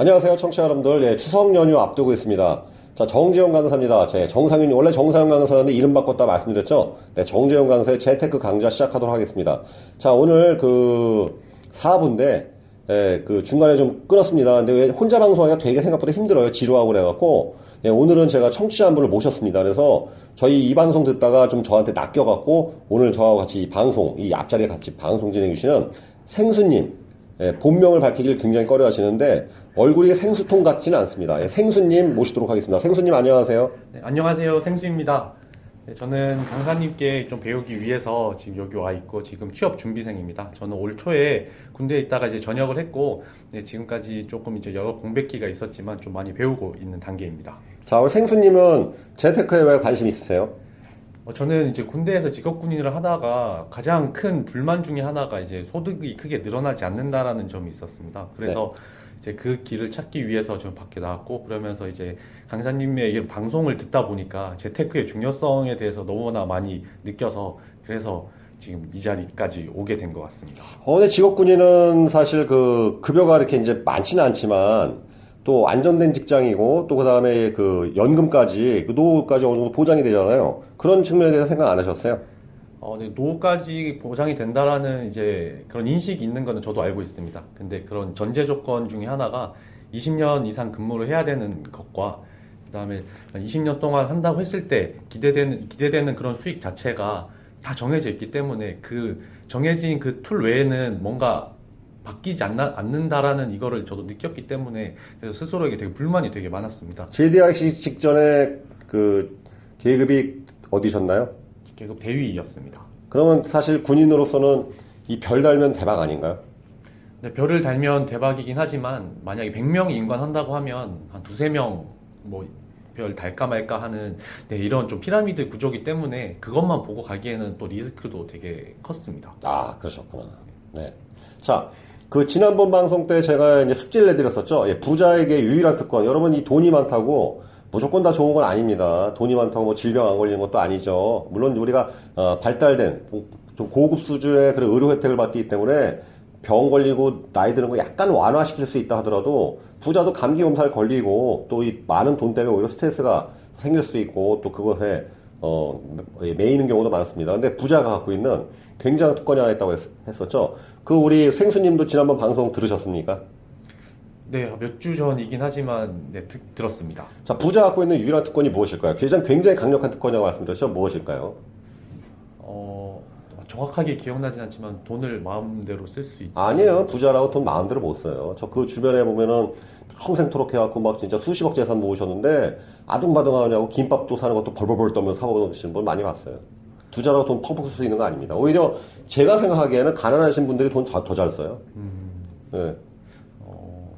안녕하세요, 청취자 여러분들. 예, 추석 연휴 앞두고 있습니다. 자, 정재영 강사입니다. 제 정상윤이, 원래 정상윤 강사였는데 이름 바꿨다 말씀드렸죠? 네, 정재영 강사의 재테크 강좌 시작하도록 하겠습니다. 자, 오늘 그 4부인데, 예, 그 중간에 좀 끊었습니다. 근데 왜 혼자 방송하기가 되게 생각보다 힘들어요. 지루하고 그래갖고, 예, 오늘은 제가 청취자 한 분을 모셨습니다. 그래서 저희 이 방송 듣다가 좀 저한테 낚여갖고, 오늘 저하고 같이 이 방송, 이 앞자리에 같이 방송 진행해주시는 생수님, 예, 본명을 밝히길 굉장히 꺼려 하시는데, 얼굴이 생수통 같지는 않습니다. 예, 생수님 모시도록 하겠습니다. 생수님 안녕하세요. 네, 안녕하세요. 생수입니다. 네, 저는 강사님께 좀 배우기 위해서 지금 여기 와 있고 지금 취업 준비생입니다. 저는 올 초에 군대에 있다가 이제 전역을 했고 네, 지금까지 조금 이제 여러 공백기가 있었지만 좀 많이 배우고 있는 단계입니다. 자, 우리 생수님은 재테크에 왜 관심 있으세요? 어, 저는 이제 군대에서 직업군인을 하다가 가장 큰 불만 중에 하나가 이제 소득이 크게 늘어나지 않는다라는 점이 있었습니다. 그래서 이제 그 길을 찾기 위해서 좀 밖에 나왔고 그러면서 이제 강사님의 이 방송을 듣다 보니까 재테크의 중요성에 대해서 너무나 많이 느껴서 그래서 지금 이 자리까지 오게 된 것 같습니다. 어, 근데 직업군인은 사실 그 급여가 이렇게 이제 많지는 않지만 또 안정된 직장이고 또 그 다음에 그 연금까지 그 노후까지 어느 정도 보장이 되잖아요. 그런 측면에 대해서 생각 안 하셨어요? 어, 네, 노후까지 보장이 된다라는 이제 그런 인식이 있는 거는 저도 알고 있습니다. 근데 그런 전제 조건 중에 하나가 20년 이상 근무를 해야 되는 것과 그다음에 20년 동안 한다고 했을 때 기대되는 기대되는 그런 수익 자체가 다 정해져 있기 때문에 그 정해진 그 툴 외에는 뭔가 바뀌지 않나, 않는다라는 이거를 저도 느꼈기 때문에 그래서 스스로에게 되게 불만이 되게 많았습니다. 제대하기 직전에 그 계급이 어디셨나요? 계급 대위였습니다. 그러면 사실 군인으로서는 이 별 달면 대박 아닌가요? 근데 별을 달면 대박이긴 하지만 만약에 100명이 인관한다고 하면 한 두세 명뭐 별 달까 말까 하는 네, 이런 좀 피라미드 구조기 때문에 그것만 보고 가기에는 또 리스크도 되게 컸습니다. 아, 그러셨구나. 네. 자, 그 지난번 방송 때 제가 이제 숙제를 내드렸었죠. 예, 부자에게 유일한 특권. 여러분 이 돈이 많다고 무조건 다 좋은 건 아닙니다. 돈이 많다고 뭐 질병 안 걸리는 것도 아니죠. 물론 우리가 어, 발달된 좀 고급 수준의 그런 의료 혜택을 받기 때문에 병 걸리고 나이 드는 거 약간 완화시킬 수 있다 하더라도 부자도 감기 검사를 걸리고 또 이 많은 돈 때문에 오히려 스트레스가 생길 수 있고 또 그것에 어, 매이는 경우도 많습니다. 근데 부자가 갖고 있는 굉장한 특권이 하나 있다고 했, 었죠그 우리 생수님도 지난번 방송 들으셨습니까? 네, 몇 주 전이긴 하지만 네, 듣, 들었습니다. 자, 부자 갖고 있는 유일한 특권이 무엇일까요? 굉장히 굉장히 강력한 특권이라고 말씀드렸죠. 무엇일까요? 어, 정확하게 기억나진 않지만 돈을 마음대로 쓸 수 있다. 아니에요. 부자라고 돈 마음대로 못 써요. 저 그 주변에 보면은 평생토록 해갖고 막 진짜 수십억 재산 모으셨는데 아둥바둥 하냐고 김밥도 사는 것도 벌벌벌 떨면서 사먹으시는 분 많이 봤어요. 부자라고 돈 펑펑 쓸 수 있는 거 아닙니다. 오히려 제가 생각하기에는 가난하신 분들이 돈 더 잘 써요. 음. 네. 어,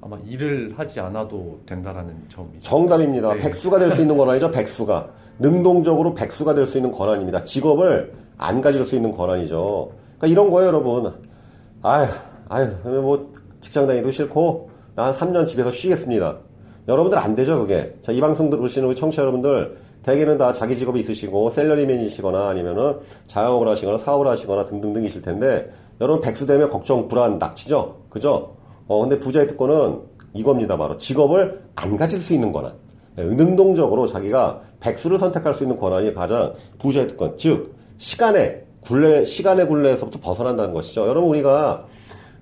아마 일을 하지 않아도 된다라는 점이 정답입니다. 네. 백수가 될 수 있는 권한이죠. 백수가 능동적으로 백수가 될 수 있는 권한입니다. 직업을 안 가질 수 있는 권한이죠. 그러니까 이런 거예요, 여러분. 아휴, 아휴, 뭐 직장 다니도 싫고 나 한 3년 집에서 쉬겠습니다. 여러분들 안 되죠, 그게. 자, 이 방송 들으시는 우리 청취자 여러분들 대개는 다 자기 직업이 있으시고 셀러리맨이시거나 아니면은 자영업을 하시거나 사업을 하시거나 등등등이실 텐데 여러분 백수 되면 걱정, 불안, 낙치죠? 그죠? 어, 근데 부자의 특권은 이겁니다, 바로. 직업을 안 가질 수 있는 권한. 네, 능동적으로 자기가 백수를 선택할 수 있는 권한이 가장 부자의 특권. 즉, 시간의 굴레, 시간의 굴레에서부터 벗어난다는 것이죠. 여러분, 우리가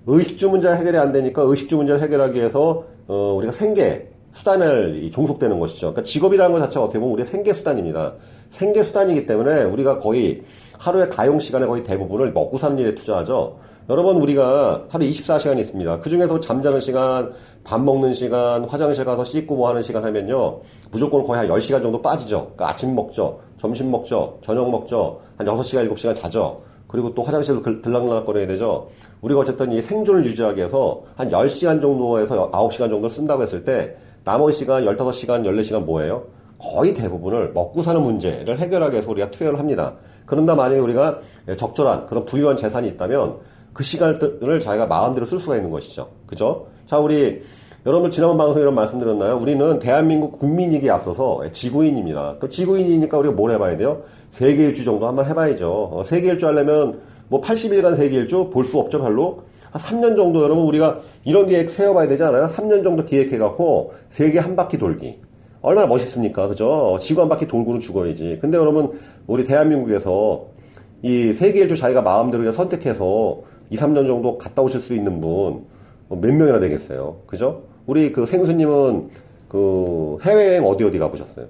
의식주 문제 해결이 안 되니까 의식주 문제를 해결하기 위해서, 어, 우리가 생계, 수단을 종속되는 것이죠. 그러니까 직업이라는 것 자체가 어떻게 보면 우리의 생계 수단입니다. 생계 수단이기 때문에 우리가 거의 하루의 가용 시간의 거의 대부분을 먹고 사는 일에 투자하죠. 여러분 우리가 하루 24시간이 있습니다. 그 중에서 잠자는 시간, 밥 먹는 시간, 화장실 가서 씻고 뭐 하는 시간 하면요. 무조건 거의 한 10시간 정도 빠지죠. 그러니까 아침 먹죠. 점심 먹죠. 저녁 먹죠. 한 6시간, 7시간 자죠. 그리고 또 화장실도 들락날락거려야 되죠. 우리가 어쨌든 이 생존을 유지하기 위해서 한 10시간 정도에서 9시간 정도 쓴다고 했을 때 나머지 시간 15시간, 14시간 뭐예요? 거의 대부분을 먹고 사는 문제를 해결하기 위해서 우리가 투여를 합니다. 그런다 만약에 우리가 적절한 그런 부유한 재산이 있다면 그 시간을 자기가 마음대로 쓸 수가 있는 것이죠. 그죠? 자, 우리 여러분 지난번 방송에 이런 말씀드렸나요? 우리는 대한민국 국민이기에 앞서서 지구인입니다. 그 지구인이니까 우리가 뭘 해봐야 돼요? 세계 일주 정도 한번 해봐야죠. 어, 세계 일주 하려면 뭐 80일간 세계 일주 볼 수 없죠, 별로. 한 3년 정도 여러분 우리가 이런 계획 세워봐야 되지 않아요? 3년 정도 기획해갖고 세계 한 바퀴 돌기. 얼마나 멋있습니까? 그죠? 지구 한 바퀴 돌고는 죽어야지. 근데 여러분, 우리 대한민국에서 이 세계 일주 자기가 마음대로 선택해서 2, 3년 정도 갔다 오실 수 있는 분 몇 명이나 되겠어요? 그죠? 우리 그 생수님은 그 해외여행 어디 어디 가보셨어요?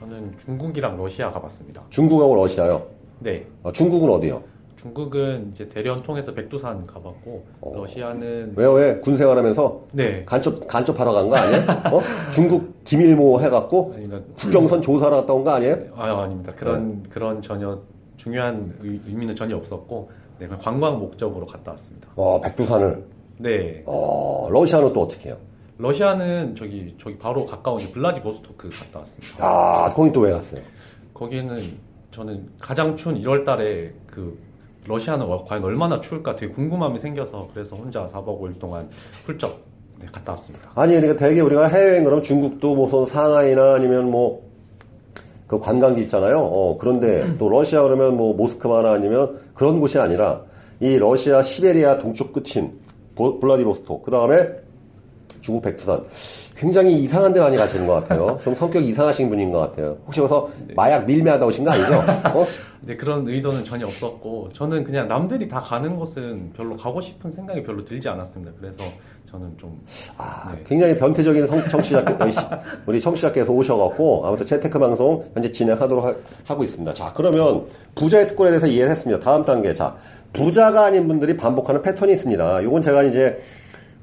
저는 중국이랑 러시아 가봤습니다. 중국하고 러시아요? 네. 어, 중국은 어디요? 중국은 이제 대련 통해서 백두산 가봤고 어. 러시아는? 왜? 군 생활하면서 네. 간첩, 간첩하러 간 거 아니에요? 어? 중국 기밀모 해갖고 아닙니다. 국경선 조사하러 갔다 온 거 아니에요? 아 아닙니다. 그런 그런 전혀 중요한 의- 의미는 전혀 없었고 네, 관광 목적으로 갔다 왔습니다. 어, 백두산을. 네. 어, 러시아는 또 어떻게 해요? 러시아는 저기 저기 바로 가까운 블라디보스토크 갔다 왔습니다. 아, 거긴 또 왜 갔어요? 거기는 저는 가장 추운 1월 달에 그 러시아는 와- 과연 얼마나 추울까 되게 궁금함이 생겨서 그래서 혼자 4박 5일 동안 훌쩍 네, 갔다 왔습니다. 아니, 그러니까 되게 우리가 해외여행 그러면 중국도 무슨 상하이나 아니면 뭐, 그 관광지 있잖아요. 어, 그런데 또 러시아 그러면 뭐 모스크바나 아니면 그런 곳이 아니라 이 러시아 시베리아 동쪽 끝인 보- 블라디보스토크, 그 다음에 중국 백두산. 굉장히 이상한 데 많이 가시는 것 같아요. 좀 성격이 이상하신 분인 것 같아요. 혹시 가서 마약 밀매하다 오신 거 아니죠? 어? 근데 그런 의도는 전혀 없었고 저는 그냥 남들이 다 가는 곳은 별로 가고 싶은 생각이 별로 들지 않았습니다. 그래서 저는 좀 아, 네. 굉장히 변태적인 성- 청취자, 우리 청취자께서 오셔갖고, 아무튼 재테크 방송 현재 진행하도록 하, 고 있습니다. 자, 그러면 부자의 특권에 대해서 이해를 했습니다. 다음 단계. 자, 부자가 아닌 분들이 반복하는 패턴이 있습니다. 요건 제가 이제,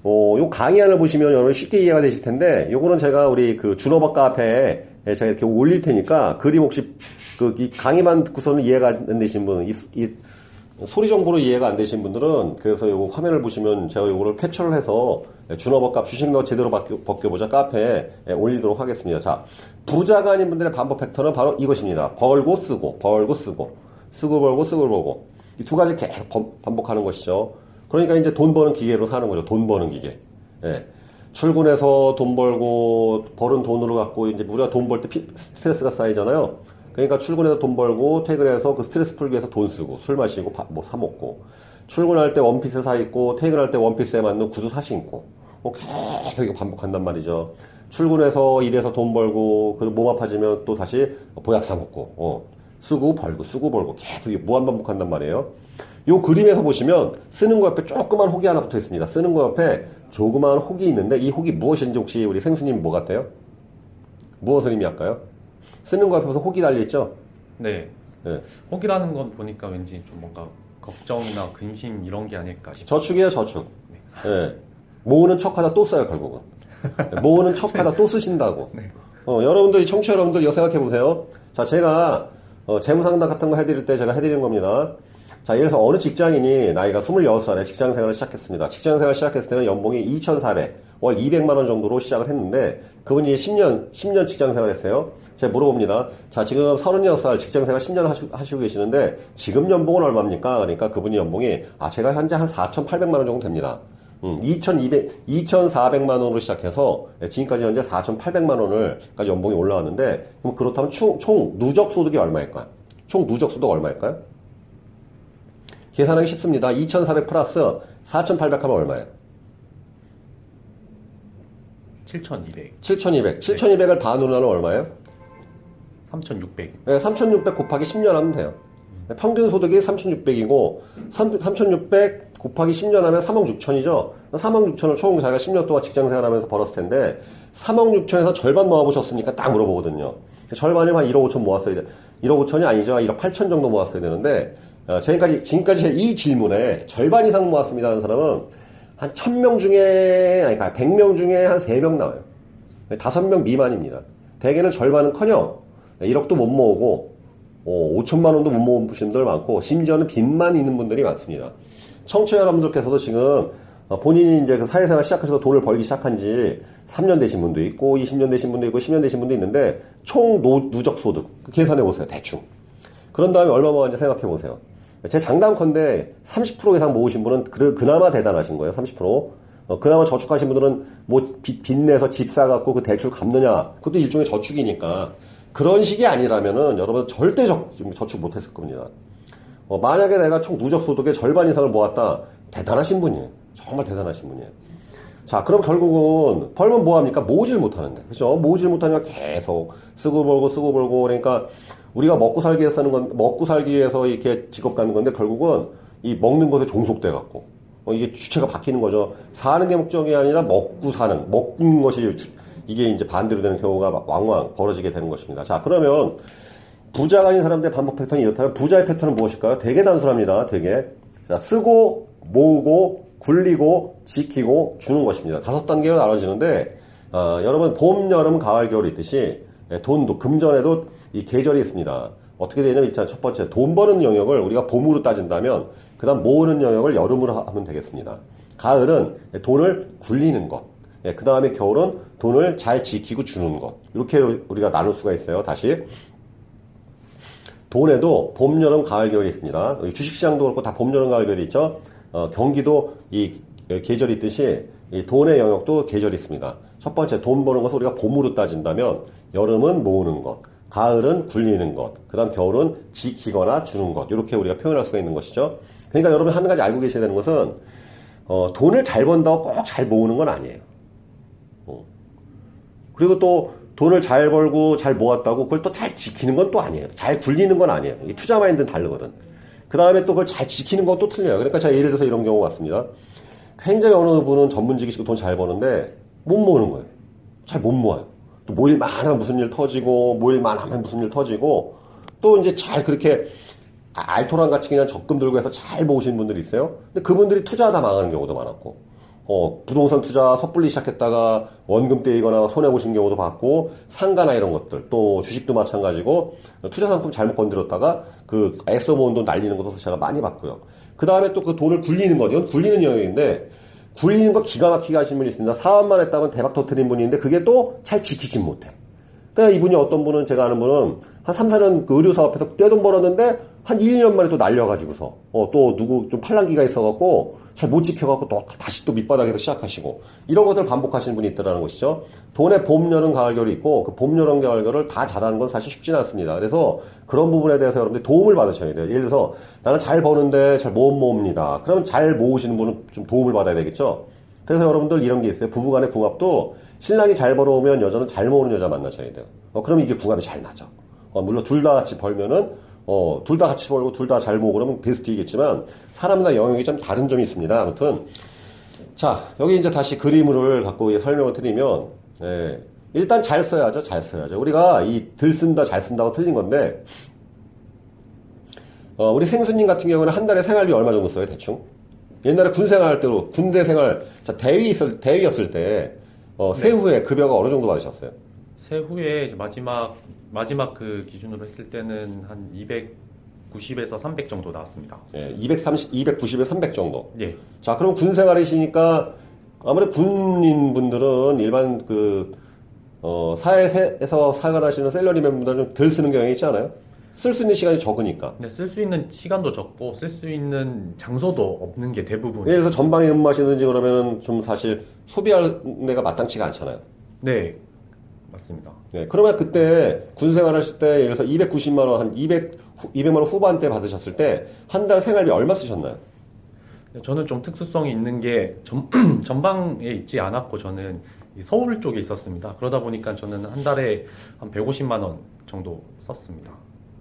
어, 요 강의안을 보시면 여러분 쉽게 이해가 되실 텐데, 요거는 제가 우리 그 준호박 카페에 제가 이렇게 올릴 테니까, 그림 혹시 그, 이 강의만 듣고서는 이해가 안 되신 분, 이, 이 소리 정보로 이해가 안 되신 분들은 그래서 요거 화면을 보시면 제가 요거를 캡처를 해서 준어버값 주식 너 제대로 벗겨, 벗겨보자 카페에 올리도록 하겠습니다. 자, 부자가 아닌 분들의 반복 팩터는 바로 이것입니다. 벌고 쓰고, 벌고 쓰고, 쓰고 벌고 쓰고 벌고. 이 두 가지 계속 번- 반복하는 것이죠. 그러니까 이제 돈 버는 기계로 사는 거죠. 돈 버는 기계. 예. 출근해서 돈 벌고, 벌은 돈으로 갖고, 이제 우리가 돈 벌 때 스트레스가 쌓이잖아요. 그러니까 출근해서 돈 벌고, 퇴근해서 그 스트레스 풀기 위해서 돈 쓰고, 술 마시고, 밥뭐 사 먹고, 출근할 때 원피스 사 입고, 퇴근할 때 원피스에 맞는 구두 사 신고, 뭐 계속 이거 반복한단 말이죠. 출근해서 일해서 돈 벌고, 그리고 몸 아파지면 또 다시 보약 사 먹고, 어. 쓰고 벌고, 쓰고 벌고, 계속 이게 무한 반복한단 말이에요. 요 그림에서 보시면 쓰는 거 옆에 조그만 혹이 하나 붙어 있습니다. 쓰는 거 옆에 조그만 혹이 있는데 이 혹이 무엇인지 혹시 우리 생수님 뭐 같아요? 무엇을 의미할까요? 쓰는 거 옆에서 혹이 달려있죠? 네. 네. 혹이라는 건 보니까 왠지 좀 뭔가 걱정이나 근심 이런 게 아닐까 싶어요. 저축이에요, 저축. 예. 모으는 척하다 또 써요, 결국은. 예, 모으는 척하다 또 쓰신다고. 어, 여러분들이, 청취자 여러분들 이거 생각해 보세요. 자, 제가, 어, 재무상담 같은 거 해드릴 때 제가 해드리는 겁니다. 자, 예를 들어서 어느 직장인이 나이가 26살에 직장 생활을 시작했습니다. 직장 생활 시작했을 때는 연봉이 2,400, 월 200만원 정도로 시작을 했는데, 그분이 10년, 10년 직장 생활 했어요. 제가 물어봅니다. 자, 지금 36살 직장 생활 10년 하시, 하시고 계시는데, 지금 연봉은 얼마입니까? 그러니까 그분이 연봉이, 아, 제가 현재 한 4,800만원 정도 됩니다. 음, 2,200, 2,400만 원으로 시작해서 예, 지금까지 현재 4,800만 원을까지 연봉이 올라왔는데 그럼 그렇다면 총, 총 누적 소득이 얼마일까요? 총 누적 소득 얼마일까요? 계산하기 쉽습니다. 2,400 플러스 4,800 하면 얼마예요? 7,200, 7,200. 7,200을 반으로 하면 얼마예요? 3,600. 네, 3,600 곱하기 10년 하면 돼요. 네, 평균 소득이 3,600이고 3,600 곱하기 10년 하면 3억 6천이죠. 3억 6천을 총 자기가 10년 동안 직장 생활하면서 벌었을 텐데 3억 6천에서 절반 모아보셨습니까? 딱 물어보거든요. 절반이면 한 1억 5천 모았어야 돼. 1억 5천이 아니죠. 1억 8천 정도 모았어야 되는데 어, 지금까지 지금까지 이 질문에 절반 이상 모았습니다 하는 사람은 한 1000명 중에 아니 그러니까 100명 중에 한 3명 나와요. 5명 미만입니다. 대개는 절반은 커녕 1억도 못 모으고 어, 5천만 원도 못 모은 분들 많고 심지어는 빚만 있는 분들이 많습니다. 청취자 여러분들께서도 지금 어, 본인이 이제 그 사회생활 시작해서 돈을 벌기 시작한 지 3년 되신 분도 있고 20년 되신 분도 있고 10년 되신 분도 있는데 총 노, 누적 소득 계산해 보세요 대충. 그런 다음에 얼마 모았는지 생각해 보세요. 제 장담컨대 30% 이상 모으신 분은 그, 그나마 대단하신 거예요. 30%. 어, 그나마 저축하신 분들은 뭐 빚, 빚내서 집 사갖고 그 대출 갚느냐. 그것도 일종의 저축이니까. 그런 식이 아니라면은 여러분 절대 저, 저축 못했을 겁니다. 어, 만약에 내가 총 누적 소득의 절반 이상을 모았다. 대단하신 분이에요. 정말 대단하신 분이에요. 자, 그럼 결국은 벌면 뭐합니까? 모으질 못하는데. 그죠? 모으질 못하니까 계속 쓰고 벌고 쓰고 벌고 그러니까 우리가 먹고 살기 위해서 사는 건, 먹고 살기 위해서 이렇게 직업 갖는 건데 결국은 이 먹는 것에 종속돼 갖고 어, 이게 주체가 바뀌는 거죠. 사는 게 목적이 아니라 먹고 사는, 먹는 것이 주- 이게 이제 반대로 되는 경우가 왕왕 벌어지게 되는 것입니다. 자, 그러면 부자가 아닌 사람들의 반복 패턴이 이렇다면 부자의 패턴은 무엇일까요? 되게 단순합니다. 되게. 자, 쓰고, 모으고, 굴리고, 지키고, 주는 것입니다. 다섯 단계로 나눠지는데, 어, 여러분, 봄, 여름, 가을, 겨울 있듯이, 예, 돈도, 금전에도 이 계절이 있습니다. 어떻게 되냐면, 일단 첫 번째, 돈 버는 영역을 우리가 봄으로 따진다면, 그 다음 모으는 영역을 여름으로 하- 하면 되겠습니다. 가을은 돈을 굴리는 것. 그 다음에 겨울은 돈을 잘 지키고 주는 것. 이렇게 우리가 나눌 수가 있어요. 다시. 돈에도 봄, 여름, 가을, 겨울이 있습니다. 주식시장도 그렇고 다 봄, 여름, 가을, 겨울이 있죠. 어, 경기도 이 계절이 있듯이 이 돈의 영역도 계절이 있습니다. 첫 번째 돈 버는 것을 우리가 봄으로 따진다면 여름은 모으는 것, 가을은 굴리는 것, 그 다음 겨울은 지키거나 주는 것. 이렇게 우리가 표현할 수가 있는 것이죠. 그러니까 여러분 한 가지 알고 계셔야 되는 것은 어, 돈을 잘 번다고 꼭 잘 모으는 건 아니에요. 어. 그리고 또 돈을 잘 벌고 잘 모았다고 그걸 또 잘 지키는 건 또 아니에요. 잘 굴리는 건 아니에요. 이 투자 마인드는 다르거든. 그 다음에 또 그걸 잘 지키는 건 또 틀려요. 그러니까 제가 예를 들어서 이런 경우가 왔습니다. 굉장히 어느 분은 전문직이시고 돈 잘 버는데 못 모으는 거예요. 잘 못 모아요. 또 모일만 하면 무슨 일 터지고 모일만 하면 무슨 일 터지고 또 이제 잘 그렇게 아, 알토란 같이 그냥 적금 들고 해서 잘 모으시는 분들이 있어요. 근데 그분들이 투자하다 망하는 경우도 많았고, 어, 부동산 투자 섣불리 시작했다가 원금 떼이거나 손해보신 경우도 봤고, 상가나 이런 것들, 또 주식도 마찬가지고, 투자 상품 잘못 건드렸다가 그 애써 모은 돈 날리는 것도 제가 많이 봤고요. 그 다음에 또 그 돈을 굴리는 것, 이건 굴리는 영역인데, 굴리는 거 기가 막히게 하신 분이 있습니다. 사업만 했다면 대박 터트린 있는데, 그게 또 잘 지키진 못해. 그러니까 이분이 어떤 분은 제가 아는 분은 한 3, 4년 그 의료 사업에서 떼돈 벌었는데 한 1, 2년 만에 또 날려가지고서 어, 또 누구 좀 팔랑기가 있어갖고 잘 못 지켜갖고 또 다시 또 밑바닥에서 시작하시고 이런 것들 반복하시는 분이 있더라는 것이죠. 돈에 봄, 여름, 가을, 겨울이 있고 그 봄, 여름, 가을, 겨울을 다 잘하는 건 사실 쉽지는 않습니다. 그래서 그런 부분에 대해서 여러분들이 도움을 받으셔야 돼요. 예를 들어서 나는 잘 버는데 잘 못 모읍니다. 그러면 잘 모으시는 분은 좀 도움을 받아야 되겠죠. 그래서 여러분들 이런 게 있어요. 부부 간의 궁합도 신랑이 잘 벌어오면 여자는 잘 모으는 여자 만나셔야 돼요. 어, 그러면 이게 궁합이 잘 맞아. 어, 물론 둘 다 같이 벌면은 어, 둘 다 같이 벌고 둘 다 잘 모으고 그러면 베스트이겠지만 사람마다 영역이 좀 다른 점이 있습니다. 아무튼 자 여기 이제 다시 그림을 갖고 설명을 드리면 예, 일단 잘 써야죠. 잘 써야죠. 우리가 이 들 쓴다 잘 쓴다고 틀린 건데 어, 우리 생수님 같은 경우는 한 달에 생활비 얼마 정도 써요 대충? 옛날에 군 생활할 때로 군대 생활 자 대위 있을 대위였을 때 어, 세후에 급여가 어느 정도 받으셨어요? 세후에 마지막 마지막 그 기준으로 했을 때는 한 290에서 300 정도 나왔습니다. 예, 230, 290에 300 정도. 예. 자, 그럼 군 생활이시니까 아무래도 군인 분들은 일반 그, 어, 사회에서 생활하시는 셀러리맨보다 좀덜 쓰는 경향이 있지 않아요? 쓸 수 있는 시간이 적으니까. 근데 쓸수 있는 시간도 적고 쓸 수 있는 장소도 없는 게 대부분. 예를 들어서 전방에 근무하시든지 그러면은 좀 사실 소비할 데가 마땅치가 않잖아요. 네. 맞습니다. 네, 그러면 그때 군 생활하실 때 예를 들어서 290만 원, 한 200, 200만 원 후반대 받으셨을 때 한 달 생활비 얼마 쓰셨나요? 저는 좀 특수성이 있는 게 전, 전방에 있지 않았고 저는 이 서울 쪽에 있었습니다. 그러다 보니까 저는 한 달에 한 150만 원 정도 썼습니다.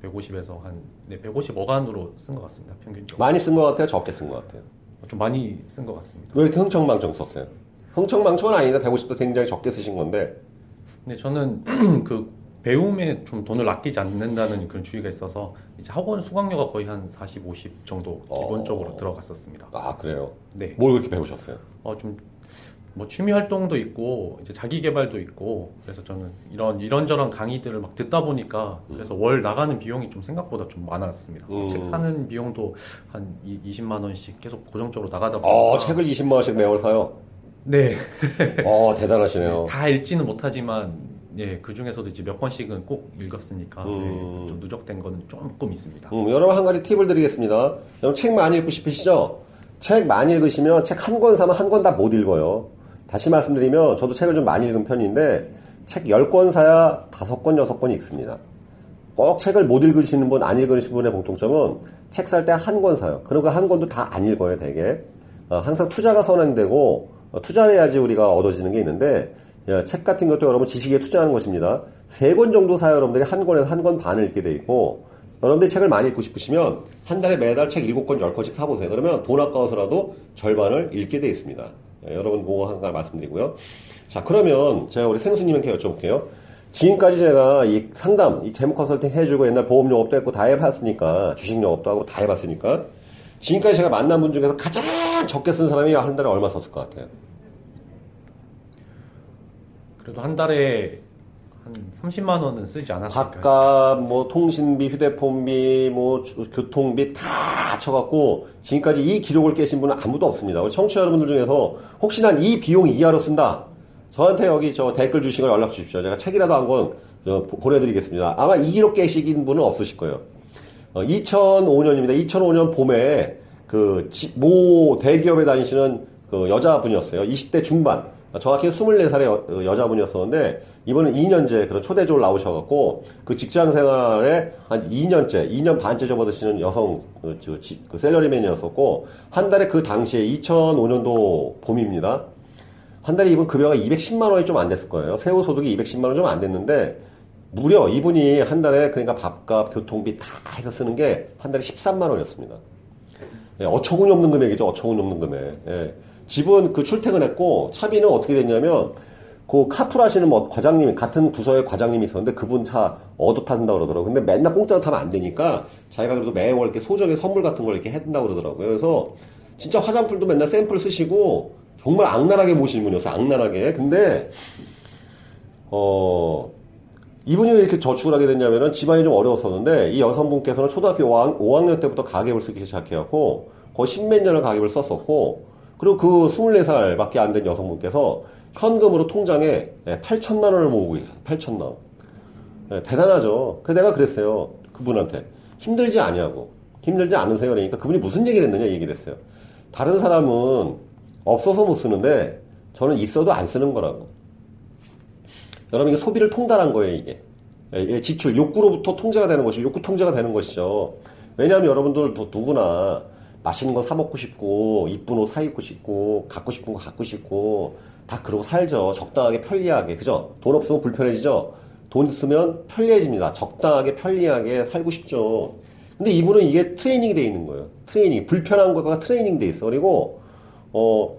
150에서 한 네, 150 어간으로 쓴 것 같습니다. 평균적으로. 많이 쓴 것 같아요? 적게 쓴 것 같아요? 좀 많이 쓴 것 같습니다. 왜 이렇게 흥청망청 썼어요? 흥청망청은 아닌데 150도 굉장히 적게 쓰신 건데 근데 저는 그 배움에 좀 돈을 아끼지 않는다는 그런 주의가 있어서 이제 학원 수강료가 거의 한 40, 50 정도 기본적으로 어. 들어갔었습니다. 아 그래요? 네. 뭘 그렇게 배우셨어요? 어, 좀, 뭐, 취미 활동도 있고, 이제 자기 개발도 있고, 그래서 저는 이런, 이런저런 강의들을 막 듣다 보니까, 그래서 월 나가는 비용이 좀 생각보다 좀 많았습니다. 음. 책 사는 비용도 한 이- 20만 원씩 계속 고정적으로 나가다 보니까. 어 책을 20만 원씩 매월 사요? 네. 어 대단하시네요. 다 읽지는 못하지만, 예, 그 중에서도 이제 몇 권씩은 꼭 읽었으니까, 음. 네, 좀 누적된 거는 조금 있습니다. 음, 여러분 한 가지 팁을 드리겠습니다. 여러분 책 많이 읽고 싶으시죠? 책 많이 읽으시면 책 한 권 사면 한 권 다 못 읽어요. 다시 말씀드리면 저도 책을 좀 많이 읽은 편인데 책 10권 사야 5권, 6권 읽습니다. 꼭 책을 못 읽으시는 분, 안 읽으시는 분의 공통점은 책 살 때 한 권 사요. 그리고 한 권도 다 안 읽어요, 되게. 어, 항상 투자가 선행되고 어, 투자를 해야지 우리가 얻어지는 게 있는데 야, 책 같은 것도 여러분 지식에 투자하는 것입니다. 세 권 정도 사야 여러분들이 한 권에서 한 권 반을 읽게 돼 있고 여러분들이 책을 많이 읽고 싶으시면 한 달에 매달 책 7권, 10권씩 사보세요. 그러면 돈 아까워서라도 절반을 읽게 돼 있습니다. 예, 여러분 가지 말씀드리고요. 자 그러면 제가 우리 생수님한테 여쭤볼게요. 지금까지 제가 이 상담, 이 재무 컨설팅 해주고 옛날 보험 영업도 했고 다 해봤으니까 주식 영업도 하고 다 해봤으니까 지금까지 제가 만난 분 중에서 가장 적게 쓴 사람이 한 달에 얼마 썼을 것 같아요? 그래도 한 달에 한 30만 원은 쓰지 않았을까요? 밥값, 뭐 통신비, 휴대폰비, 뭐 주- 교통비 다 합쳐갖고 지금까지 이 기록을 깨신 분은 아무도 없습니다. 우리 청취자 여러분들 중에서 혹시나 이 비용 이하로 쓴다. 저한테 여기 저 댓글 주시고 연락 주십시오. 제가 책이라도 한 권 보내드리겠습니다. 아마 이 기록 깨신 분은 없으실 거예요. 2005년입니다. 2005년 봄에 그 모 대기업에 다니시는 그 여자분이었어요. 20대 중반. 정확히 24살의 여, 여자분이었었는데 이번엔 2년째 그런 초대적으로 나오셔갖고 그 직장 생활에 한 2년째, 2년 반째 접어드시는 여성 그, 저, 지- 그 셀러리맨이었었고 한 달에 그 당시에 2005년도 봄입니다. 한 달에 이분 급여가 210만 원이 좀 안 됐을 거예요. 세후 소득이 210만 원 좀 안 됐는데 무려 이분이 한 달에 그러니까 밥값, 교통비 다 해서 쓰는 게 한 달에 13만 원이었습니다. 예, 어처구니 없는 금액이죠. 어처구니 없는 금액. 예. 집은 그 출퇴근했고 차비는 어떻게 됐냐면 그 카풀 하시는 뭐 과장님이 같은 부서의 과장님이 있었는데 그분 차 얻어 탄다 그러더라고요. 근데 맨날 공짜로 타면 안 되니까 자기가 그래도 매월 이렇게 소정의 선물 같은 걸 이렇게 해준다고 그러더라고요. 그래서 진짜 화장품도 맨날 샘플 쓰시고 정말 악랄하게 모시는 분이었어요. 악랄하게. 근데 어 이분이 왜 이렇게 저축을 하게 됐냐면은 집안이 좀 어려웠었는데 이 여성분께서는 초등학교 5학, 년 때부터 가계부를 쓰기 시작해갖고 거의 십몇 년을 가계부를 썼었고 그리고 그 24살밖에 안 된 여성분께서 현금으로 통장에 8천만 원을 모으고 있어요. 8천만 원. 예, 대단하죠. 그 내가 그랬어요. 그분한테 힘들지 아니하고 힘들지 않으세요. 그러니까 그분이 무슨 얘기를 했느냐 이 얘기를 했어요. 다른 사람은 없어서 못 쓰는데 저는 있어도 안 쓰는 거라고. 여러분 이게 소비를 통달한 거예요 이게. 예, 예, 지출 욕구로부터 통제가 되는 것이 욕구 통제가 되는 것이죠. 왜냐하면 여러분들 도- 누구나 맛있는 거 사 먹고 싶고 이쁜 옷 사 입고 싶고 갖고 싶은 거 갖고 싶고 다 그러고 살죠. 적당하게 편리하게. 그죠? 돈 없으면 불편해지죠? 돈 있으면 편리해집니다. 적당하게 편리하게 살고 싶죠. 근데 이분은 이게 트레이닝이 돼 있는 거예요. 트레이닝 불편한 거가 트레이닝 돼 있어. 그리고 어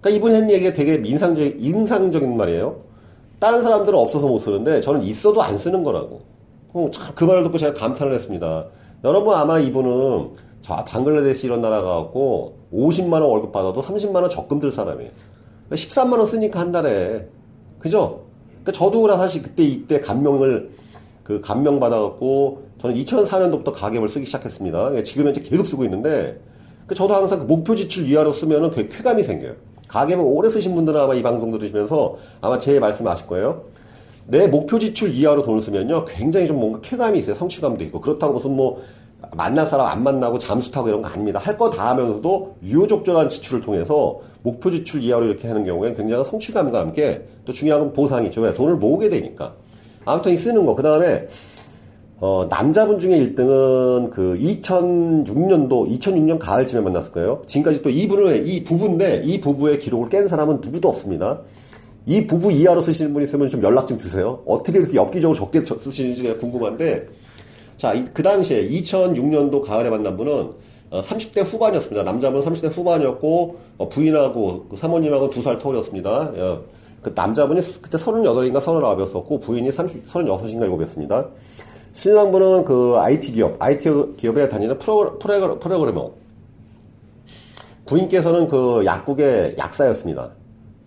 그러니까 이분 한 얘기가 되게 인상적 인상적인 말이에요 다른 사람들은 없어서 못 쓰는데 저는 있어도 안 쓰는 거라고. 그 말을 듣고 제가 감탄을 했습니다. 여러분 아마 이분은 저 방글라데시 이런 나라 가갖고 50만 원 월급 받아도 30만 원 적금 들 사람이에요. 13만 원 쓰니까 한 달에 그죠? 그러니까 저도 그라 사실 그때 이때 감명을 그 감명 받아갖고 저는 2004년도부터 가계부를 쓰기 시작했습니다. 지금 현재 계속 쓰고 있는데 그 저도 항상 그 목표 지출 이하로 쓰면은 되게 쾌감이 생겨요. 가계부 오래 쓰신 분들은 아마 이 방송 들으시면서 아마 제 말씀 아실 거예요. 내 목표 지출 이하로 돈을 쓰면요 굉장히 좀 뭔가 쾌감이 있어요. 성취감도 있고 그렇다고 무슨 뭐 만날 사람 안 만나고 잠수 타고 이런 거 아닙니다. 할 거 다 하면서도 유효적절한 지출을 통해서 목표 지출 이하로 이렇게 하는 경우에 굉장한 성취감과 함께 또 중요한 건 보상이죠. 왜? 돈을 모으게 되니까. 아무튼 이 쓰는 거. 그 다음에 어, 남자분 중에 1등은 그 2006년도, 2006년 가을쯤에 만났을 거예요. 지금까지 또 이분을, 이 부부인데, 이 부부의 기록을 깬 사람은 누구도 없습니다. 이 부부 이하로 쓰시는 분 있으면 좀 연락 좀 주세요. 어떻게 그렇게 엽기적으로 적게 저- 쓰시는지 궁금한데, 자, 이- 그 당시에 2006년도 가을에 만난 분은 어, 30대 후반이었습니다. 남자분은 30대 후반이었고, 어, 부인하고 그 사모님하고 두 살 터울이었습니다. 어, 그 남자분이 그때 38인가 39이었었고, 부인이 30, 36인가 7이었습니다. 신랑분은 그 IT 기업, IT 기업에 다니는 프로, 프로그래머. 부인께서는 그 약국의 약사였습니다.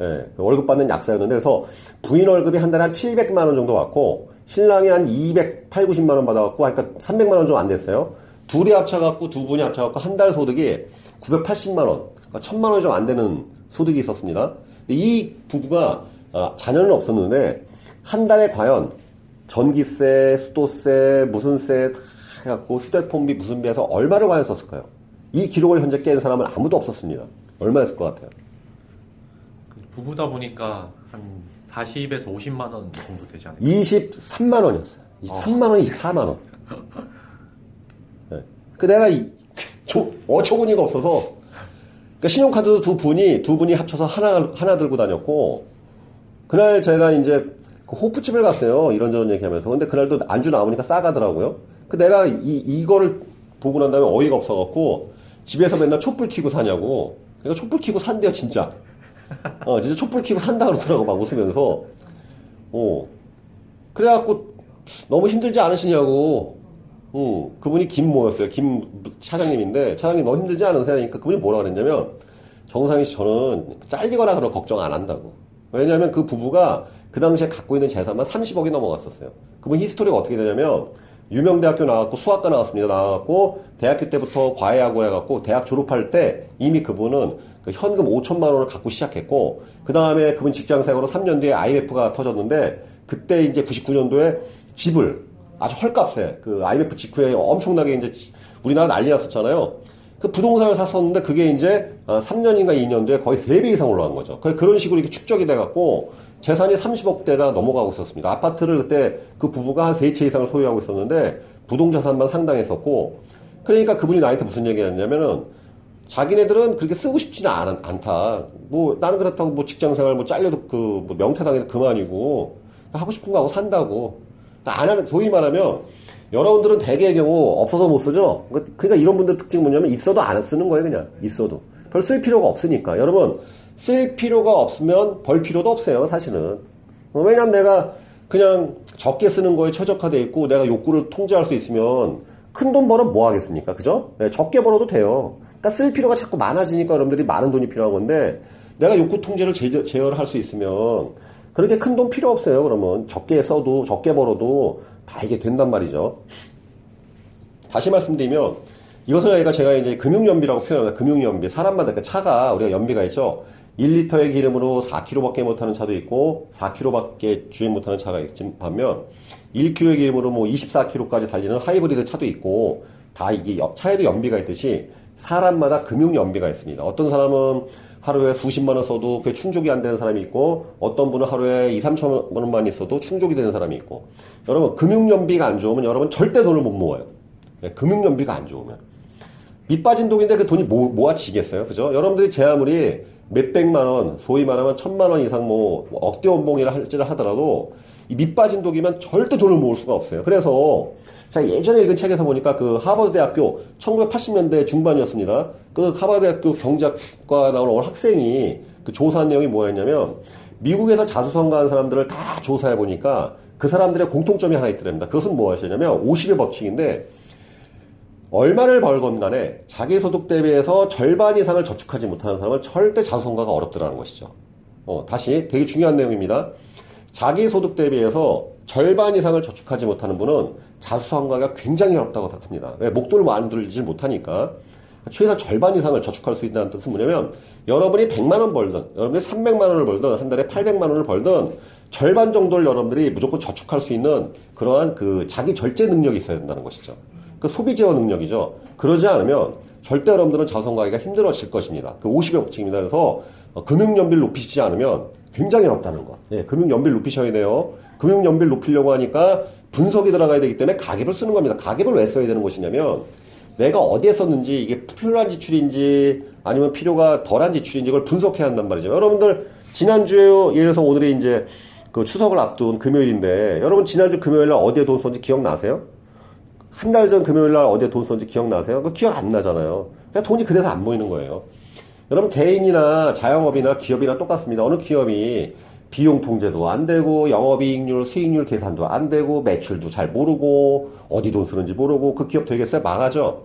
예, 그 월급 받는 약사였는데, 그래서 부인 월급이 한 달에 한 700만 원 정도 왔고, 신랑이 한 208, 90만 원 받아갖고, 그러니까 300만 원 좀 안 됐어요. 둘이 합쳐갖고, 두 분이 합쳐갖고, 한 달 소득이 980만 원, 그러니까 1000만 원이 좀 안 되는 소득이 있었습니다. 이 부부가, 아, 자녀는 없었는데, 한 달에 과연 전기세, 수도세, 무슨 세 다 해갖고 휴대폰비, 무슨 비해서 얼마를 과연 썼을까요? 이 기록을 현재 깬 사람은 아무도 없었습니다. 얼마였을 것 같아요? 부부다 보니까 한 40에서 50만 원 정도 되지 않을까? 23만 원이었어요. 23만 원, 24만 원. 네. 그 내가 이, 조- 어처구니가 없어서 그러니까 신용카드도 두 분이, 두 분이 합쳐서 하나, 하나 들고 다녔고, 그날 제가 이제 그 호프집을 갔어요. 이런저런 얘기하면서. 근데 그날도 안주 나오니까 싸가더라고요. 그 내가 이, 이거를 보고 난 다음에 어이가 없어갖고, 집에서 맨날 촛불 켜고 사냐고. 그러니까 촛불 켜고 산대요, 진짜. 어, 진짜 촛불 켜고 산다 그러더라고, 막 웃으면서. 어. 그래갖고, 너무 힘들지 않으시냐고. 어, 그분이 김모였어요. 김 차장님인데, 차장님 너무 힘들지 않으세요? 하니까 그분이 뭐라 그랬냐면, 정상희 씨 저는 잘리거나 그런 걱정 안 한다고. 왜냐면 그 부부가 그 당시에 갖고 있는 재산만 30억이 넘어갔었어요. 그분 히스토리가 어떻게 되냐면, 유명 대학교 나왔고 수학과 나왔습니다. 나왔고 대학교 때부터 과외하고 해갖고 대학 졸업할 때 이미 그분은 그 현금 5천만 원을 갖고 시작했고 그 다음에 그분 직장생활로 3년 뒤에 IMF가 터졌는데 그때 이제 99년도에 집을 아주 헐값에 그 IMF 직후에 엄청나게 이제 우리나라 난리 났었잖아요. 그 부동산을 샀었는데 그게 이제 3년인가 어, 2년 뒤에 거의 3배 이상 올라간 거죠. 그런 식으로 이렇게 축적이 돼갖고 재산이 30억대가 넘어가고 있었습니다. 아파트를 그때 그 부부가 한 세 채 이상을 소유하고 있었는데 부동자산만 상당했었고 그러니까 그분이 나한테 무슨 얘기를 했냐면은 자기네들은 그렇게 쓰고 싶지는 않, 않다. 뭐 나는 그렇다고 뭐 직장생활 뭐 잘려도 그뭐 명퇴당해도 그만이고 하고 싶은 거 하고 산다고. 안 하는 소위 말하면 여러분들은 대개의 경우 없어서 못 쓰죠. 그러니까 이런 분들 특징 뭐냐면 있어도 안 쓰는 거예요 그냥 있어도 별 쓸 필요가 없으니까 여러분 쓸 필요가 없으면 벌 필요도 없어요, 사실은. 어, 왜냐면 내가 그냥 적게 쓰는 거에 최적화되어 있고 내가 욕구를 통제할 수 있으면 큰 돈 벌어 뭐 하겠습니까? 그죠? 네, 적게 벌어도 돼요. 그러니까 쓸 필요가 자꾸 많아지니까 여러분들이 많은 돈이 필요한 건데 내가 욕구 통제를 제, 어를 할수 있으면 그렇게 큰 돈 필요 없어요. 그러면 적게 써도 적게 벌어도 다 이게 된단 말이죠. 다시 말씀드리면 이것을 저희가 제가 이제 금융연비라고 표현합니다. 금융연비. 사람마다 그 차가 우리가 연비가 있죠. 1리터의 기름으로 4km밖에 못하는 차도 있고 4km밖에 주행 못하는 차가 있지 반면 1km의 기름으로 뭐 24km까지 달리는 하이브리드 차도 있고 다 이게 차에도 연비가 있듯이 사람마다 금융 연비가 있습니다. 어떤 사람은 하루에 수십만 원 써도 그게 충족이 안 되는 사람이 있고 어떤 분은 하루에 2, 3천 원만 있어도 충족이 되는 사람이 있고 여러분 금융 연비가 안 좋으면 여러분 절대 돈을 못 모아요. 네, 금융 연비가 안 좋으면 밑빠진 돈인데 그 돈이 모, 모아지겠어요. 그죠? 여러분들이 제 아무리 몇백만 원, 소위 말하면 천만 원 이상 뭐 억대 원봉이라 할지를 하더라도 이 밑빠진 독이면 절대 돈을 모을 수가 없어요. 그래서 제가 예전에 읽은 책에서 보니까 그 하버드 대학교 1980년대 중반이었습니다. 그 하버드 대학교 경제학과 나오는 학생이 그 조사한 내용이 뭐였냐면 미국에서 자수성가한 사람들을 다 조사해 보니까 그 사람들의 공통점이 하나 있더랍니다. 그것은 무엇이냐면 50의 법칙인데 얼마를 벌건 간에 자기 소득 대비해서 절반 이상을 저축하지 못하는 사람은 절대 자수성가가 어렵더라는 것이죠. 어, 다시 되게 중요한 내용입니다. 자기 소득 대비해서 절반 이상을 저축하지 못하는 분은 자수성가가 굉장히 어렵다고 합니다. 왜? 목돈을 만들지 못하니까. 최소 절반 이상을 저축할 수 있다는 뜻은 뭐냐면 여러분이 100만 원 벌든 여러분이 300만 원을 벌든 한 달에 800만 원을 벌든 절반 정도를 여러분들이 무조건 저축할 수 있는 그러한 그 자기 절제 능력이 있어야 된다는 것이죠. 그 소비 제어 능력이죠. 그러지 않으면 절대 여러분들은 자선 가기가 힘들어질 것입니다. 그 50의 법칙입니다. 그래서 어, 금융 연비를 높이시지 않으면 굉장히 어렵다는 거. 예, 금융 연비를 높이셔야 돼요. 금융 연비를 높이려고 하니까 분석이 들어가야 되기 때문에 가계를 쓰는 겁니다. 가계를 왜 써야 되는 것이냐면 내가 어디에 썼는지 이게 필요한 지출인지 아니면 필요가 덜한 지출인지 그걸 분석해야 한단 말이죠. 여러분들 지난주에 예를 들어서 오늘이 이제 그 추석을 앞둔 금요일인데 여러분 지난주 금요일 날 어디에 돈 썼는지 기억나세요? 한 달 전 금요일 날 어디에 돈 썼는지 기억나세요? 그 기억 안 나잖아요. 그냥 돈이 그래서 안 보이는 거예요. 여러분 개인이나 자영업이나 기업이나 똑같습니다. 어느 기업이 비용 통제도 안 되고 영업이익률, 수익률 계산도 안 되고 매출도 잘 모르고 어디 돈 쓰는지 모르고 그 기업 되겠어요? 망하죠.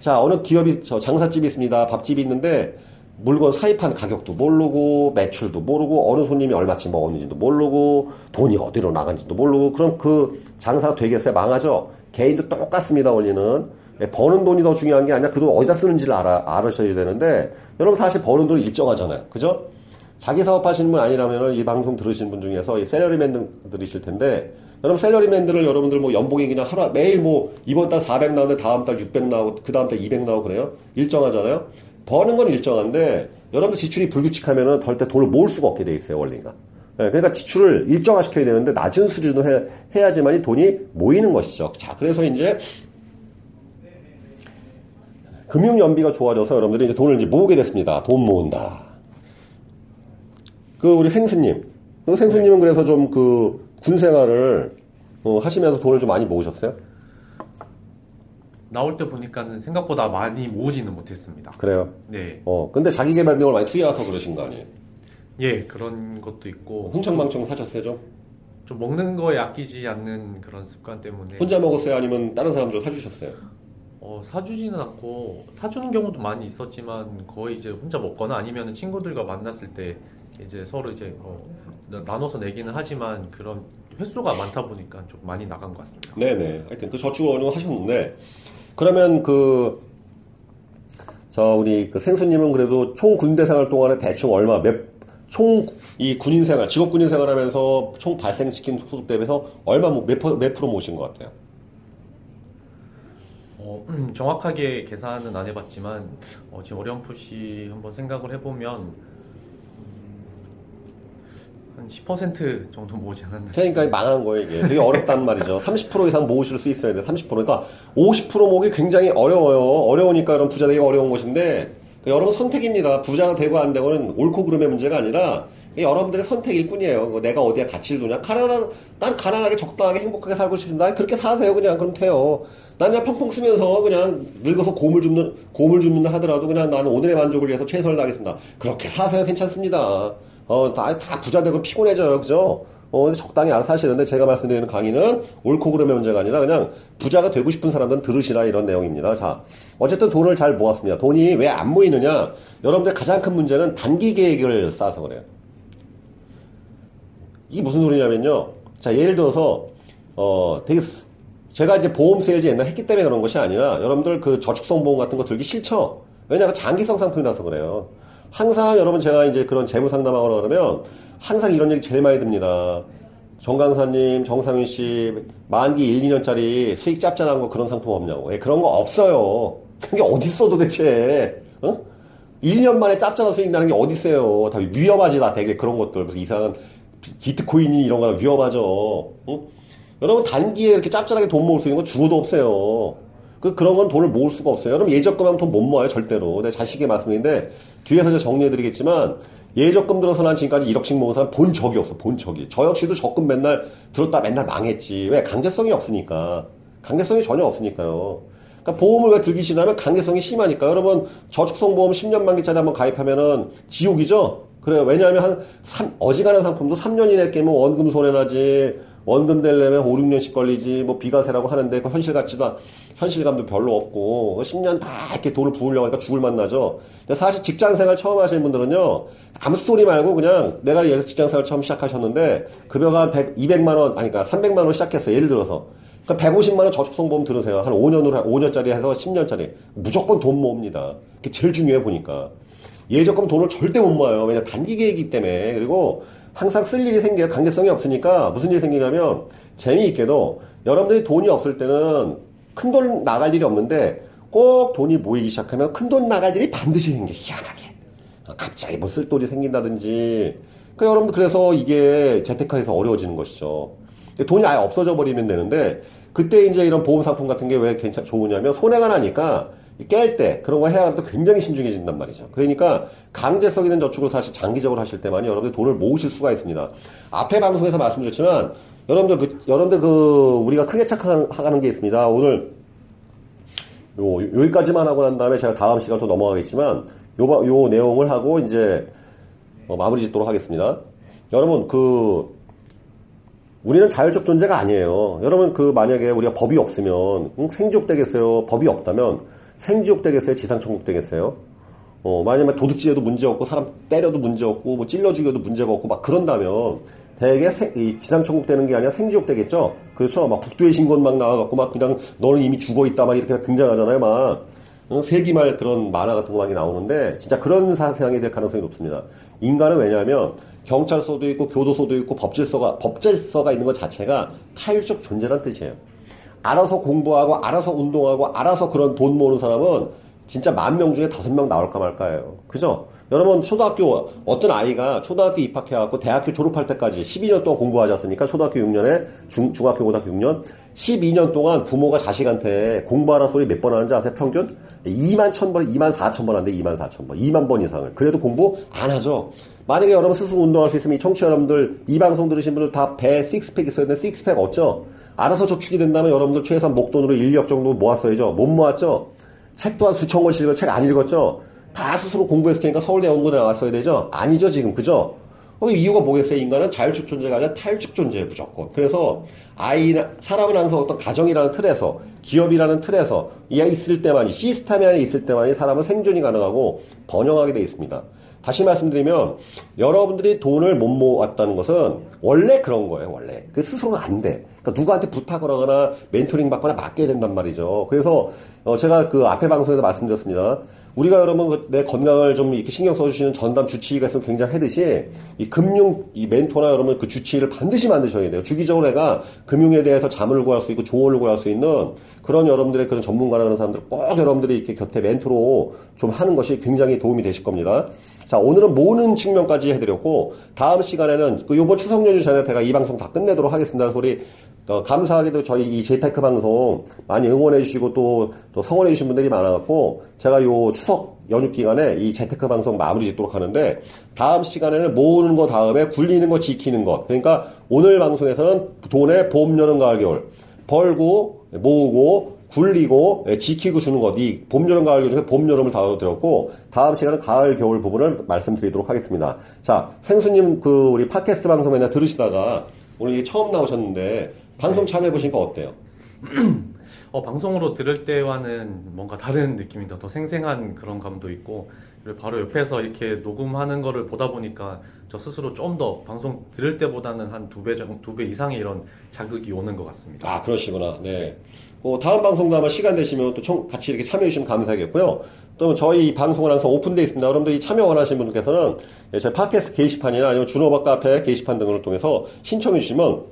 자 어느 기업이 저 장사집이 있습니다. 밥집이 있는데 물건 사입한 가격도 모르고 매출도 모르고 어느 손님이 얼마치 먹었는지도 모르고 돈이 어디로 나간지도 모르고 그럼 그 장사 되겠어요? 망하죠. 개인도 똑같습니다, 원리는. 예, 버는 돈이 더 중요한 게 아니라 그 돈 어디다 쓰는지를 알아, 알으셔야 되는데, 여러분 사실 버는 돈이 일정하잖아요. 그죠? 자기 사업하시는 분 아니라면 이 방송 들으시는 분 중에서 이 셀러리맨들이실 텐데, 여러분 셀러리맨들을 여러분들 뭐 연봉이 그냥 하루, 매일 뭐 이번 달 400 나오는데 다음 달 600 나오고 그 다음 달 200 나오고 그래요? 일정하잖아요? 버는 건 일정한데, 여러분들 지출이 불규칙하면은 절대 돈을 모을 수가 없게 돼 있어요, 원리가. 네, 그러니까 지출을 일정화시켜야 되는데 낮은 수준으로 해, 야지만이 돈이 모이는 것이죠. 자, 그래서 이제 금융 연비가 좋아져서 여러분들이 이제 돈을 이제 모으게 됐습니다. 돈 모은다. 그 우리 생수님, 그 생수님은 그래서 좀 그 군 생활을 어, 하시면서 돈을 좀 많이 모으셨어요? 나올 때 보니까는 생각보다 많이 모으지는 못했습니다. 그래요. 네. 어, 근데 자기 개발 비용을 많이 투여해서 그러신 거 아니에요? 예, 그런 것도 있고. 흥청망청 사셨어요, 좀? 좀 먹는 거에 아끼지 않는 그런 습관 때문에. 혼자 먹었어요? 아니면 다른 사람들 사주셨어요? 어, 사주지는 않고, 사주는 경우도 많이 있었지만, 거의 이제 혼자 먹거나 아니면 친구들과 만났을 때, 이제 서로 이제, 어, 나- 나눠서 내기는 하지만, 그런 횟수가 많다 보니까 좀 많이 나간 것 같습니다. 네네. 하여튼 그 저축을 어느 정도 하셨는데, 그러면 그, 저, 우리 그 생수님은 그래도 총 군대 생활 동안에 대충 얼마, 몇, 총 이 군인 생활, 직업 군인 생활 하면서 총 발생시킨 소득 대비해서 얼마, 모- 몇, 퍼- 몇 프로 모신 것 같아요? 어, 정확하게 계산은 안 해봤지만, 어, 지금 어렴풋이 한번 생각을 해보면, 음, 한10% 정도 모으지 않았나. 그러니까 망한 거예요, 이게. 되게 어렵단 말이죠. 30% 이상 모으실 수 있어야 돼, 30%. 그러니까 50% 모으기 굉장히 어려워요. 어려우니까 이런 부자 되기 어려운 것인데, 그 여러분 선택입니다. 부자가 되고 안 되고는 옳고 그름의 문제가 아니라, 여러분들의 선택일 뿐이에요. 그 내가 어디에 가치를 두냐. 가난한, 난 가난하게 적당하게 행복하게 살고 싶습니다. 그렇게 사세요. 그냥. 그럼 돼요. 난 그냥 펑펑 쓰면서 그냥 늙어서 곰을 줍는, 곰을 줍는 하더라도 그냥 나는 오늘의 만족을 위해서 최선을 다하겠습니다. 그렇게 사세요. 괜찮습니다. 어, 다, 다 부자 되고 피곤해져요. 그죠? 어, 적당히 알아서 하시는데 제가 말씀드리는 강의는 옳고 그름의 문제가 아니라 그냥 부자가 되고 싶은 사람들은 들으시라 이런 내용입니다. 자, 어쨌든 돈을 잘 모았습니다. 돈이 왜 안 모이느냐? 여러분들 가장 큰 문제는 단기 계획을 쌓아서 그래요. 이게 무슨 소리냐면요. 자, 예를 들어서, 어, 되게, 수- 제가 이제 보험 세일즈 옛날 했기 때문에 그런 것이 아니라, 여러분들 그 저축성 보험 같은 거 들기 싫죠? 왜냐하면 장기성 상품이라서 그래요. 항상 여러분 제가 이제 그런 재무 상담하거나 그러면, 항상 이런 얘기 제일 많이 듭니다. 정 강사님, 정상윤 씨, 만기 1, 2년짜리 수익 짭짤한 거 그런 상품 없냐고. 예, 그런 거 없어요. 그게 어딨어 도대체. 어? 1년 만에 짭짤한 수익 나는 게 어딨어요. 다 위험하지, 다 되게 그런 것들. 무슨 이상한 비- 비트코인이 이런 거 위험하죠. 응? 여러분, 단기에 이렇게 짭짤하게 돈 모을 수 있는 건 죽어도 없어요. 그, 그런 건 돈을 모을 수가 없어요. 여러분, 예적금 하면 돈 못 모아요, 절대로. 내 자식의 말씀인데, 뒤에서 이제 정리해드리겠지만, 예적금 들어서 난 지금까지 1억씩 모은 사람 본 적이 없어, 본 적이. 저 역시도 적금 맨날 들었다 맨날 망했지. 왜? 강제성이 없으니까. 강제성이 전혀 없으니까요. 그러니까 보험을 왜 들기 싫냐면 강제성이 심하니까. 여러분, 저축성 보험 10년 만기짜리 한번 가입하면은 지옥이죠? 그래요. 왜냐하면 한 3, 어지간한 상품도 3년 이내 깨면 원금 손해나지, 원금 되려면 5, 6년씩 걸리지, 뭐 비과세라고 하는데 그 현실 가치도, 현실감도 별로 없고, 10년 다 이렇게 돈을 부으려고 하니까 죽을 만나죠. 근데 사실 직장 생활 처음 하시는 분들은요, 아무 소리 말고 그냥 내가 예를 들어 직장 생활 처음 시작하셨는데, 급여가 100, 200만 원, 아니, 그러니까 300만 원 시작했어요. 예를 들어서. 그러니까 150만 원 저축성 보험 들으세요. 한 5년으로, 5년짜리 해서 10년짜리. 무조건 돈 모읍니다. 그게 제일 중요해 보니까. 예적금 돈을 절대 못 모아요. 왜냐 단기 계획이기 때문에. 그리고 항상 쓸 일이 생겨요. 강제성이 없으니까 무슨 일이 생기냐면 재미있게도 여러분들이 돈이 없을 때는 큰 돈 나갈 일이 없는데 꼭 돈이 모이기 시작하면 큰 돈 나갈 일이 반드시 생겨. 희한하게. 아, 갑자기 뭐 쓸 돈이 생긴다든지. 그러니까 여러분들 그래서 이게 재테크에서 어려워지는 것이죠. 돈이 아예 없어져 버리면 되는데 그때 이제 이런 보험 상품 같은 게 왜 괜찮 좋으냐면 손해가 나니까 깰 때 그런 거 해야 할때 굉장히 신중해진단 말이죠. 그러니까 강제성 있는 저축을 사실 장기적으로 하실 때만이 여러분들 돈을 모으실 수가 있습니다. 앞에 방송에서 말씀드렸지만 여러분들 그 여러분들 그 우리가 크게 착각하는 게 있습니다. 오늘 요 여기까지만 하고 난 다음에 제가 다음 시간 또 넘어가겠지만 요, 바- 요 내용을 하고 이제 어, 마무리 짓도록 하겠습니다. 여러분 그 우리는 자율적 존재가 아니에요. 여러분 그 만약에 우리가 법이 없으면 응? 생지옥 되겠어요. 법이 없다면 생지옥 되겠어요. 지상천국 되겠어요. 어, 만약에 도둑질해도 문제 없고 사람 때려도 문제 없고 뭐 찔러 죽여도 문제가 없고 막 그런다면 대개 생- 이 지상 천국 되는 게 아니라 생지옥 되겠죠. 그렇죠. 막 북두의 신권 막 나와갖고 막 그냥 너는 이미 죽어 있다 막 이렇게 등장하잖아요. 막 응? 세기말 그런 만화 같은 거 많이 나오는데 진짜 그런 사상이 될 가능성이 높습니다. 인간은 왜냐하면 경찰서도 있고 교도소도 있고 법질서가 법질서가 있는 것 자체가 타율적 존재란 뜻이에요. 알아서 공부하고 알아서 운동하고 알아서 그런 돈 모으는 사람은 진짜 만 명 중에 다섯 명 나올까 말까예요. 그죠? 여러분 초등학교 어떤 아이가 초등학교 입학해갖고 대학교 졸업할 때까지 12년 동안 공부하지 않습니까? 초등학교 6년에 중, 중학교 고등학교 6년 12년 동안 부모가 자식한테 공부하라 소리 몇 번 하는지 아세요? 평균 2만 1000번, 2만 4천 번 한대 2만 4천 번, 2만 번 이상을 그래도 공부 안 하죠. 만약에 여러분 스스로 운동할 수 있으면 이 청취자 여러분들 이 방송 들으신 분들 다 배 식스팩 있어야 되는데 식스팩 없죠? 알아서 저축이 된다면 여러분들 최소한 목돈으로 1, 2억 정도 모았어야죠. 못 모았죠? 책 또한 수천 권씩 읽어 책 안 읽었죠? 다 스스로 공부했을 테니까 서울대 연구원에 나왔어야 되죠? 아니죠, 지금. 그죠? 그럼 이유가 뭐겠어요? 인간은 자율축 존재가 아니라 탈축 존재예요, 무조건. 그래서 아이, 사람은 항상 어떤 가정이라는 틀에서, 기업이라는 틀에서, 이 있을 때만이, 시스템 안에 있을 때만이 사람은 생존이 가능하고 번영하게 되어 있습니다. 다시 말씀드리면, 여러분들이 돈을 못 모았다는 것은 원래 그런 거예요, 원래. 그 스스로가 안 돼. 그러니까 누구한테 부탁을 하거나 멘토링 받거나 맡겨야 된단 말이죠. 그래서, 어, 제가 그 앞에 방송에서 말씀드렸습니다. 우리가 여러분 그내 건강을 좀 이렇게 신경 써주시는 전담 주치의가 있으면 굉장하듯이 이 금융 이 멘토나 여러분 그 주치의를 반드시 만드셔야 돼요. 주기적으로 내가 금융에 대해서 자문을 구할 수 있고 조언을 구할 수 있는 그런 여러분들의 그런 전문가라는 사람들 꼭 여러분들이 이렇게 곁에 멘토로 좀 하는 것이 굉장히 도움이 되실 겁니다. 자 오늘은 모으는 측면까지 해드렸고 다음 시간에는 그 요번 추석 연휴 전에 제가 이 방송 다 끝내도록 하겠습니다. 소리 어, 감사하게도 저희 이 재테크 방송 많이 응원해주시고 또, 또 성원해주신 분들이 많아갖고 제가 요 추석 연휴 기간에 이 재테크 방송 마무리 짓도록 하는데 다음 시간에는 모으는 거 다음에 굴리는 거 지키는 것 그러니까 오늘 방송에서는 돈의 봄, 여름, 가을, 겨울 벌고 모으고 굴리고 예, 지키고 주는 것, 이 봄, 여름, 가을 중에 봄, 여름을 다뤄드렸고 다음 시간은 가을, 겨울 부분을 말씀드리도록 하겠습니다. 자, 생수님 그 우리 팟캐스트 방송 맨날 들으시다가 오늘 처음 나오셨는데 방송 참여해 보시니까 어때요? 어, 방송으로 들을 때와는 뭔가 다른 느낌이다. 더 생생한 그런 감도 있고, 바로 옆에서 이렇게 녹음하는 거를 보다 보니까 저 스스로 좀 더 방송 들을 때보다는 한 두 배 정도, 두 배 이상의 이런 자극이 오는 것 같습니다. 아, 그러시구나. 네. 어, 다음 방송도 아마 시간 되시면 또 청, 같이 이렇게 참여해 주시면 감사하겠고요. 또 저희 방송은 항상 오픈되어 있습니다. 여러분들이 참여 원하시는 분들께서는 예, 저희 팟캐스트 게시판이나 아니면 준호박 카페 게시판 등을 통해서 신청해 주시면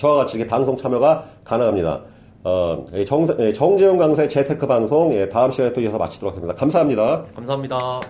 저와 같이 방송 참여가 가능합니다. 어, 예, 정, 예, 정재훈 강사의 재테크 방송 예, 다음 시간에 또 이어서 마치도록 하겠습니다. 감사합니다. 감사합니다.